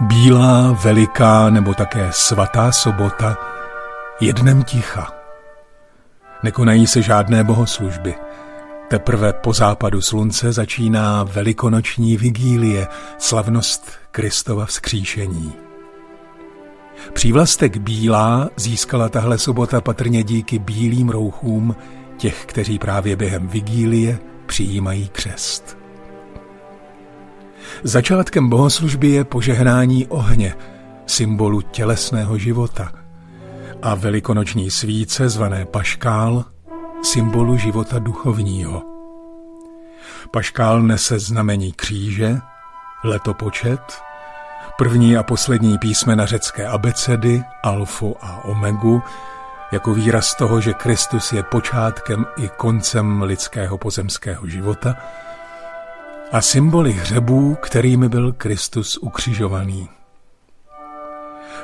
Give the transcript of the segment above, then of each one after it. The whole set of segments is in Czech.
Bílá, veliká nebo také svatá sobota je dnem ticha. Nekonají se žádné bohoslužby. Teprve po západu slunce začíná velikonoční vigílie, slavnost Kristova vzkříšení. Přívlastek bílá získala tahle sobota patrně díky bílým rouchům těch, kteří právě během vigílie přijímají křest. Začátkem bohoslužby je požehnání ohně, symbolu tělesného života, a velikonoční svíce zvané paškál, symbolu života duchovního. Paškál nese znamení kříže, letopočet, první a poslední písmena řecké abecedy, alfu a omegu, jako výraz toho, že Kristus je počátkem i koncem lidského pozemského života – a symboly hřebů, kterými byl Kristus ukřižovaný.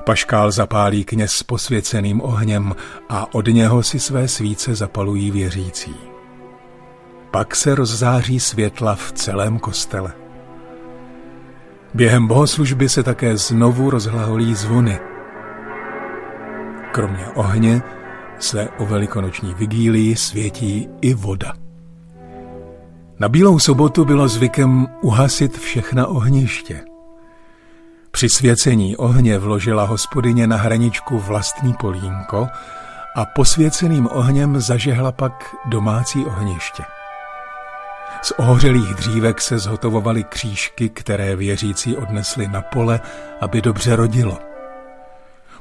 Paškál zapálí kněz s posvěceným ohněm a od něho si své svíce zapalují věřící. Pak se rozzáří světla v celém kostele. Během bohoslužby se také znovu rozhlaholí zvony. Kromě ohně se o velikonoční vigílii světí i voda. Na Bílou sobotu bylo zvykem uhasit všechna ohniště. Při svěcení ohně vložila hospodyně na hraničku vlastní polínko a posvěceným ohněm zažehla pak domácí ohniště. Z ohořelých dřívek se zhotovovaly křížky, které věřící odnesli na pole, aby dobře rodilo.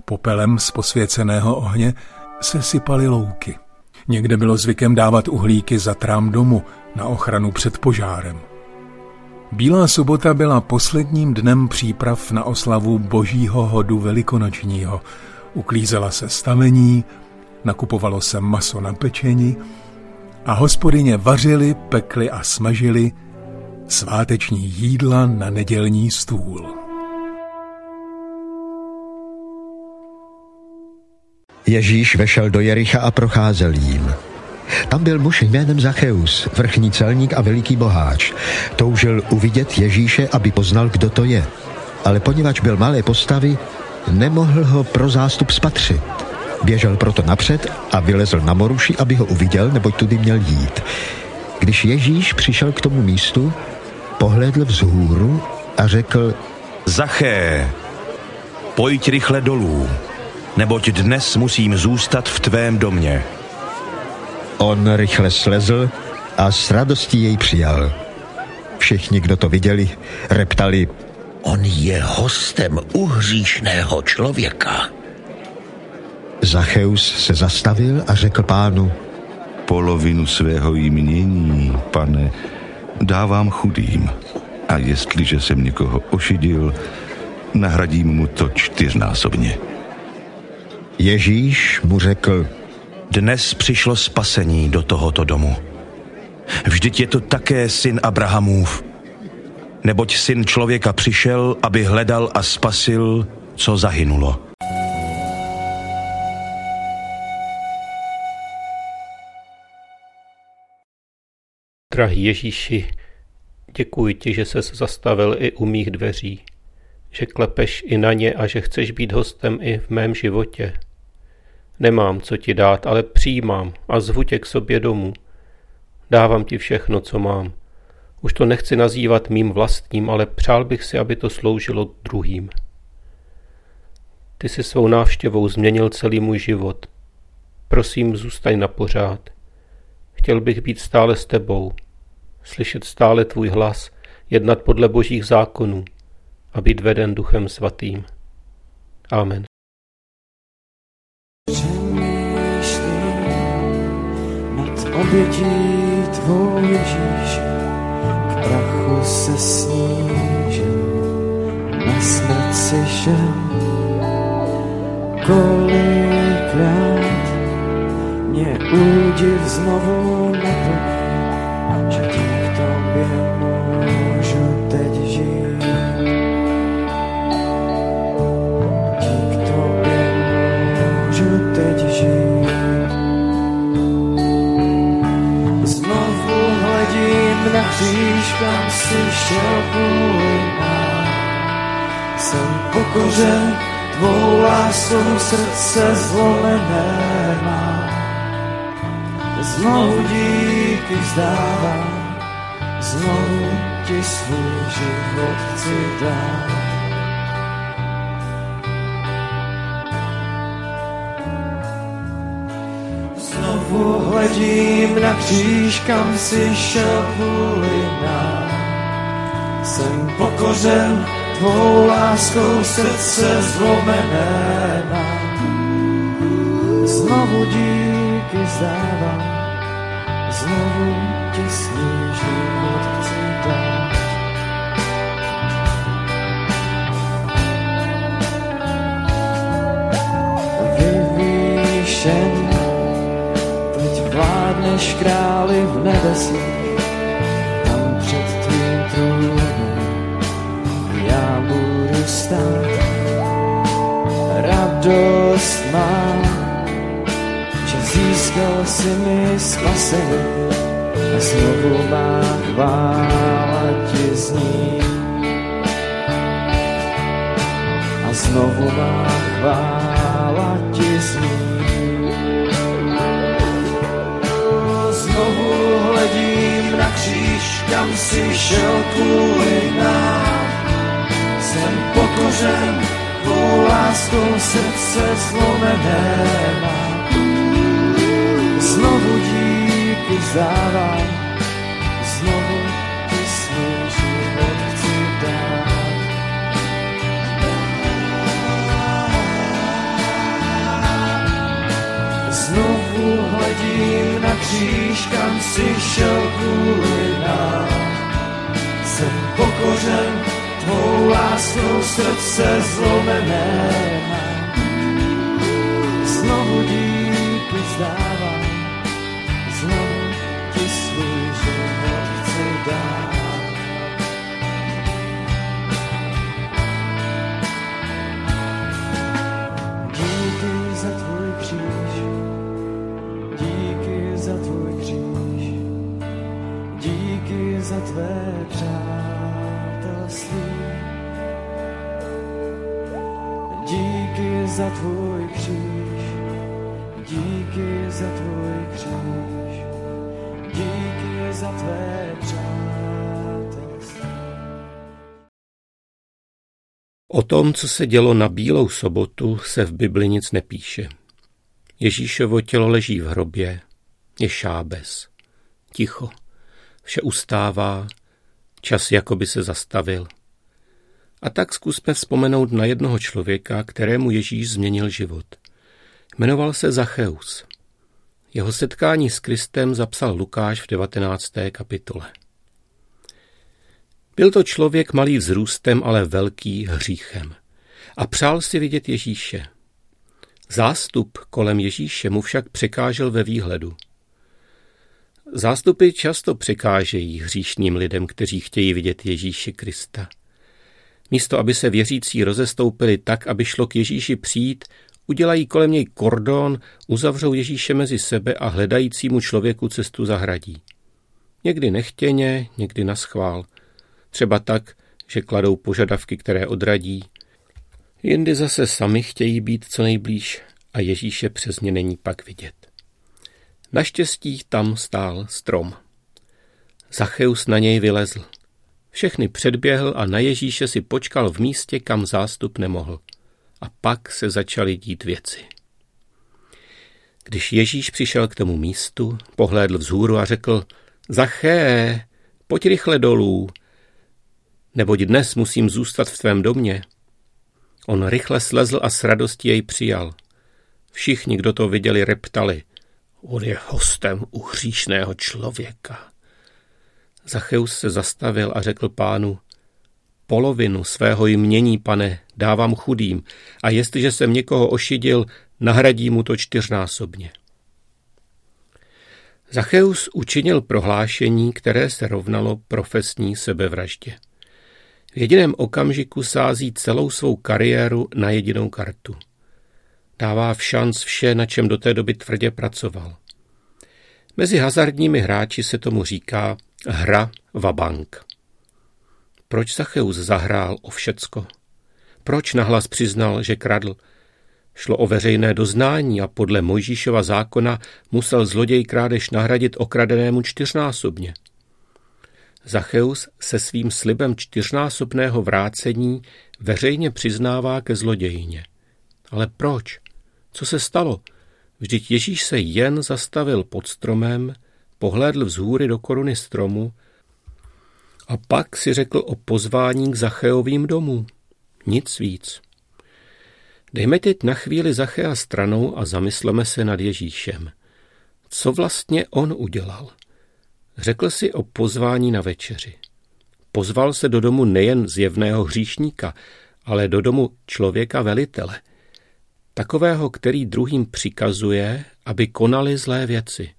Popelem z posvěceného ohně se sypaly louky. Někde bylo zvykem dávat uhlíky za trám domu na ochranu před požárem. Bílá sobota byla posledním dnem příprav na oslavu božího hodu velikonočního. Uklízela se stavení, nakupovalo se maso na pečení a hospodyně vařili, pekli a smažili sváteční jídla na nedělní stůl. Ježíš vešel do Jericha a procházel jím. Tam byl muž jménem Zacheus, vrchní celník a veliký boháč. Toužil uvidět Ježíše, aby poznal, kdo to je. Ale poněvadž byl malé postavy, nemohl ho pro zástup spatřit. Běžel proto napřed a vylezl na moruši, aby ho uviděl, neboť tudy měl jít. Když Ježíš přišel k tomu místu, pohlédl vzhůru a řekl Zaché, pojď rychle dolů, neboť dnes musím zůstat v tvém domě. On rychle slezl a s radostí jej přijal. Všichni, kdo to viděli, reptali, On je hostem uhříšného člověka. Zacheus se zastavil a řekl pánu, Polovinu svého jmění, pane, dávám chudým. A jestliže jsem někoho ošidil, nahradím mu to čtyřnásobně. Ježíš mu řekl, Dnes přišlo spasení do tohoto domu. Vždyť je to také syn Abrahamův. Neboť syn člověka přišel, aby hledal a spasil, co zahynulo. Drahý Ježíši, děkuji ti, že ses zastavil i u mých dveří, že klepeš i na ně a že chceš být hostem i v mém životě. Nemám, co ti dát, ale přijímám a zvu tě k sobě domů. Dávám ti všechno, co mám. Už to nechci nazývat mým vlastním, ale přál bych si, aby to sloužilo druhým. Ty si svou návštěvou změnil celý můj život. Prosím, zůstaň na pořád. Chtěl bych být stále s tebou, slyšet stále tvůj hlas, jednat podle božích zákonů a být veden duchem svatým. Amen. Nad obětí tvou Ježíš, k prachu se snížil, na smrt si šel. Kolikrát mě údiv znovu naplní, Pokořen tvou láskou srdce zlomené má. Znovu díky vzdávám, znovu ti svůj život chci dát. Znovu hledím na kříž, kam si šel kvůli nám. Jsem pokořen tvou láskou srdce zlomené mám. Znovu díky zdávám, znovu ti svůj život chci dát. Vyvýšen, teď vládneš králi v nebesích, stát. Radost mám, že získal si mi spasení a znovu má chvála ti zní. A znovu má chvála ti zní. Znovu hledím na kříž, kam si šel kvůli nám. Jsem pokořen tvou láskou srdce zlomené mám. Znovu díky vzdávám, znovu ti svůj život chci dát. Znovu hledím na kříž, kam si šel kvůli nám. Jsem pokořen tvou láskou srdce zlomené mám. Znovu díky vzdávám, znovu ti svůj život chci dát. O tom, co se dělo na Bílou sobotu, se v Bibli nic nepíše. Ježíšovo tělo leží v hrobě, je šábes, ticho, vše ustává, čas jakoby se zastavil. A tak zkusme vzpomenout na jednoho člověka, kterému Ježíš změnil život. Jmenoval se Zacheus. Jeho setkání s Kristem zapsal Lukáš v 19. kapitole. Byl to člověk malý vzrůstem, ale velký hříchem. A přál si vidět Ježíše. Zástup kolem Ježíše mu však překážel ve výhledu. Zástupy často překážejí hříšným lidem, kteří chtějí vidět Ježíše Krista. Místo, aby se věřící rozestoupili tak, aby šlo k Ježíši přijít, udělají kolem něj kordon, uzavřou Ježíše mezi sebe a hledajícímu člověku cestu zahradí. Někdy nechtěně, někdy na schvál. Třeba tak, že kladou požadavky, které odradí. Jindy zase sami chtějí být co nejblíž a Ježíše přes ně není pak vidět. Naštěstí tam stál strom. Zacheus na něj vylezl. Všechny předběhl a na Ježíše si počkal v místě, kam zástup nemohl. A pak se začaly dít věci. Když Ježíš přišel k tomu místu, pohlédl vzhůru a řekl, Zaché, pojď rychle dolů, neboť dnes musím zůstat v tvém domě. On rychle slezl a s radostí jej přijal. Všichni, kdo to viděli, reptali, on je hostem u hříšného člověka. Zacheus se zastavil a řekl pánu, polovinu svého jmění, pane, dávám chudým a jestliže jsem někoho ošidil, nahradí mu to čtyřnásobně. Zacheus učinil prohlášení, které se rovnalo profesní sebevraždě. V jediném okamžiku sází celou svou kariéru na jedinou kartu. Dává v šanc vše, na čem do té doby tvrdě pracoval. Mezi hazardními hráči se tomu říká hra vabank. Proč Zacheus zahrál o všecko? Proč nahlas přiznal, že kradl? Šlo o veřejné doznání a podle Mojžíšova zákona musel zloděj krádež nahradit okradenému čtyřnásobně. Zacheus se svým slibem čtyřnásobného vrácení veřejně přiznává ke zlodějině. Ale proč? Co se stalo? Vždyť Ježíš se jen zastavil pod stromem, pohlédl vzhůry do koruny stromu a pak si řekl o pozvání k Zacheovým domům. Nic víc. Dejme teď na chvíli Zachea stranou a zamysleme se nad Ježíšem. Co vlastně on udělal? Řekl si o pozvání na večeři. Pozval se do domu nejen zjevného hříšníka, ale do domu člověka velitele. Takového, který druhým přikazuje, aby konali zlé věci.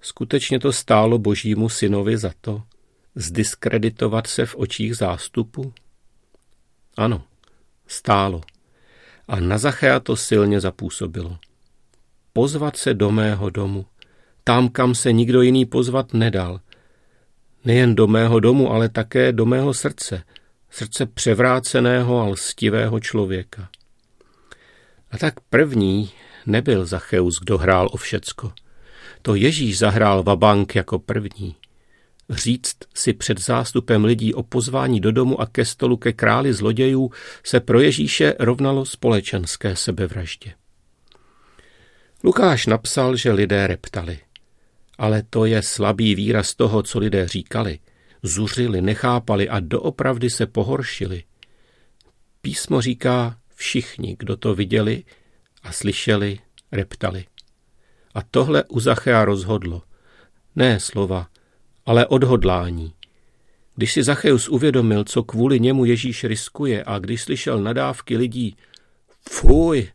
Skutečně to stálo božímu synovi za to zdiskreditovat se v očích zástupu? Ano, stálo. A na Zachea to silně zapůsobilo. Pozvat se do mého domu, tam, kam se nikdo jiný pozvat nedal. Nejen do mého domu, ale také do mého srdce, srdce převráceného a lstivého člověka. A tak první nebyl Zacheus, kdo hrál o všecko. To Ježíš zahrál vabank jako první. Říct si před zástupem lidí o pozvání do domu a ke stolu ke králi zlodějů se pro Ježíše rovnalo společenské sebevraždě. Lukáš napsal, že lidé reptali. Ale to je slabý výraz toho, co lidé říkali. Zuřili, nechápali a doopravdy se pohoršili. Písmo říká všichni, kdo to viděli a slyšeli, reptali. A tohle u Zachea rozhodlo. Ne slova, ale odhodlání. Když si Zacheus uvědomil, co kvůli němu Ježíš riskuje a když slyšel nadávky lidí, fuj,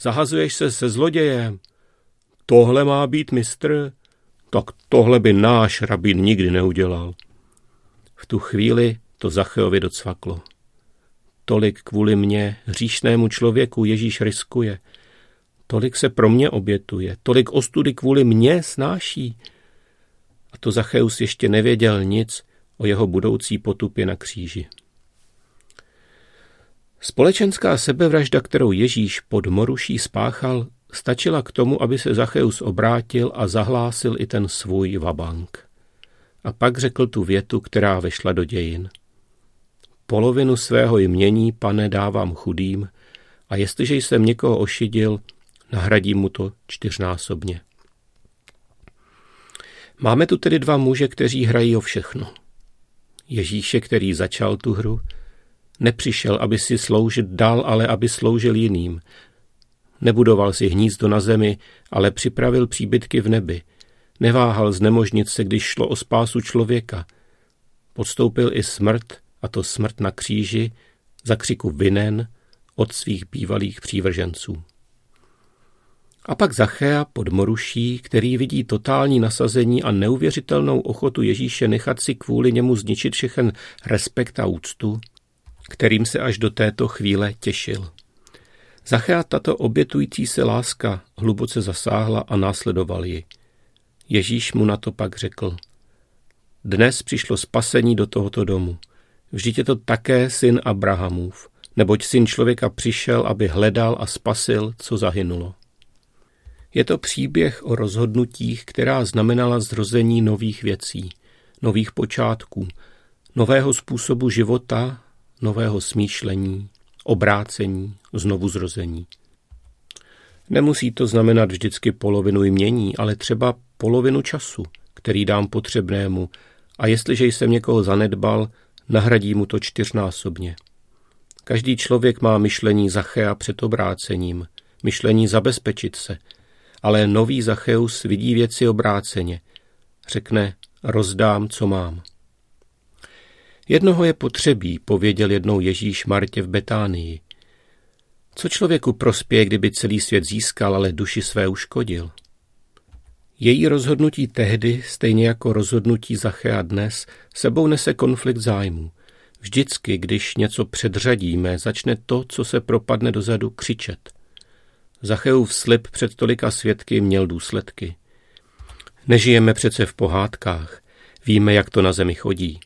zahazuješ se se zlodějem, tohle má být mistr, tak tohle by náš rabín nikdy neudělal. V tu chvíli to Zacheovi docvaklo. Tolik kvůli mně, hříšnému člověku, Ježíš riskuje. Tolik se pro mě obětuje, tolik ostudy kvůli mně snáší. A to Zacheus ještě nevěděl nic o jeho budoucí potupě na kříži. Společenská sebevražda, kterou Ježíš pod Moruší spáchal, stačila k tomu, aby se Zacheus obrátil a zahlásil i ten svůj vabank. A pak řekl tu větu, která vešla do dějin. Polovinu svého jmění, pane, dávám chudým, a jestliže jsem někoho ošidil, nahradím mu to čtyřnásobně. Máme tu tedy dva muže, kteří hrají o všechno. Ježíše, který začal tu hru, nepřišel, aby si sloužit dal, ale aby sloužil jiným. Nebudoval si hnízdo na zemi, ale připravil příbytky v nebi. Neváhal znemožnit se, když šlo o spásu člověka. Podstoupil i smrt, a to smrt na kříži, za křiku vinen od svých bývalých přívrženců. A pak Zachea pod Moruší, který vidí totální nasazení a neuvěřitelnou ochotu Ježíše nechat si kvůli němu zničit všechen respekt a úctu, kterým se až do této chvíle těšil. Zachea tato obětující se láska hluboce zasáhla a následoval ji. Ježíš mu na to pak řekl. Dnes přišlo spasení do tohoto domu. Vždyť je to také syn Abrahamův, neboť syn člověka přišel, aby hledal a spasil, co zahynulo. Je to příběh o rozhodnutích, která znamenala zrození nových věcí, nových počátků, nového způsobu života, nového smýšlení, obrácení, znovu zrození. Nemusí to znamenat vždycky polovinu jmění, ale třeba polovinu času, který dám potřebnému, a jestliže jsem někoho zanedbal, nahradí mu to čtyřnásobně. Každý člověk má myšlení Zachea před obrácením, myšlení zabezpečit se, ale nový Zacheus vidí věci obráceně. Řekne, rozdám, co mám. Jednoho je potřebí, pověděl jednou Ježíš Martě v Betánii. Co člověku prospěje, kdyby celý svět získal, ale duši své uškodil? Její rozhodnutí tehdy, stejně jako rozhodnutí Zachea dnes, sebou nese konflikt zájmů. Vždycky, když něco předřadíme, začne to, co se propadne dozadu, křičet – Zacheův slib před tolika svědky měl důsledky. Nežijeme přece v pohádkách, víme, jak to na zemi chodí.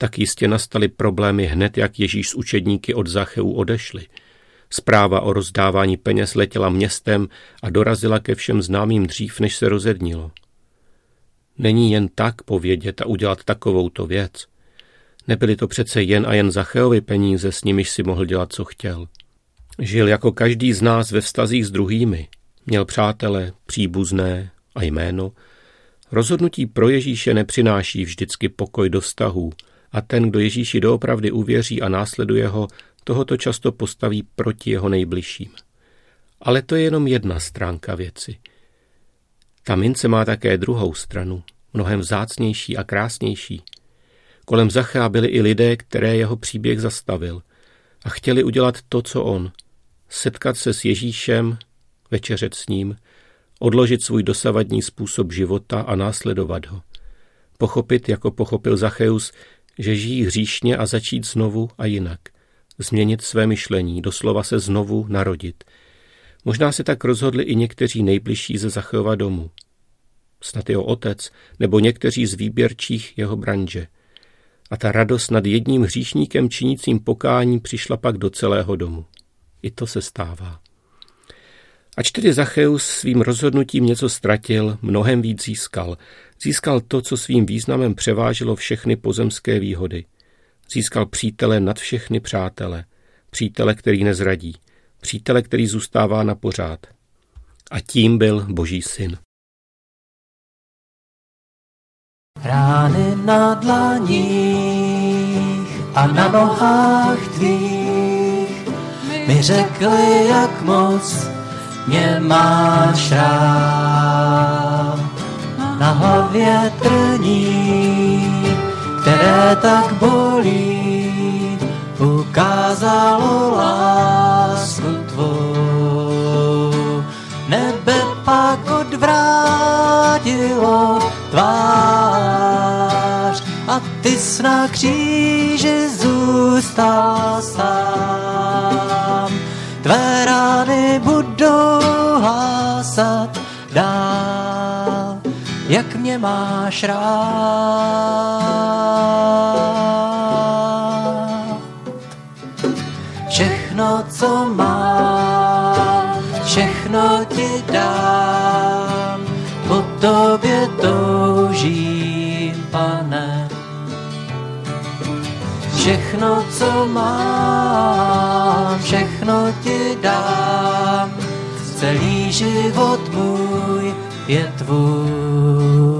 Tak jistě nastaly problémy hned, jak Ježíš s učedníky od Zacheu odešli. Zpráva o rozdávání peněz letěla městem a dorazila ke všem známým dřív, než se rozednilo. Není jen tak povědět a udělat takovouto věc. Nebyly to přece jen a jen Zacheovi peníze, s nimiž si mohl dělat, co chtěl. Žil jako každý z nás ve vztazích s druhými. Měl přátele, příbuzné a jméno. Rozhodnutí pro Ježíše nepřináší vždycky pokoj do vztahů a ten, kdo Ježíši doopravdy uvěří a následuje ho, tohoto často postaví proti jeho nejbližším. Ale to je jenom jedna stránka věci. Ta mince má také druhou stranu, mnohem vzácnější a krásnější. Kolem Zachea byli i lidé, které jeho příběh zastavil a chtěli udělat to, co on. Setkat se s Ježíšem, večeřet s ním, odložit svůj dosavadní způsob života a následovat ho. Pochopit, jako pochopil Zacheus, že žijí hříšně a začít znovu a jinak. Změnit své myšlení, doslova se znovu narodit. Možná se tak rozhodli i někteří nejbližší ze Zachejova domu. Snad jeho otec nebo někteří z výběrčích jeho branže. A ta radost nad jedním hříšníkem činícím pokání přišla pak do celého domu. I to se stává. Ač tedy Zacheus svým rozhodnutím něco ztratil, mnohem víc získal. Získal to, co svým významem převážilo všechny pozemské výhody. Získal přítele nad všechny přátele. Přítele, který nezradí. Přítele, který zůstává na pořád. A tím byl Boží syn. Rány na dlaních a na nohách tvých mi řekli, jak moc mě máš rád. Na hlavě trní, které tak bolí, ukázalo lásku tvou. Nebe pak odvrátilo tvář a ty s na kříži zůstal sám. Tvé rány budou hlásat jak mě máš rád. Všechno, co mám, všechno ti dám, po tobě toužím, pane. Všechno, co mám, všechno ti dám, celý život můj je tvůj.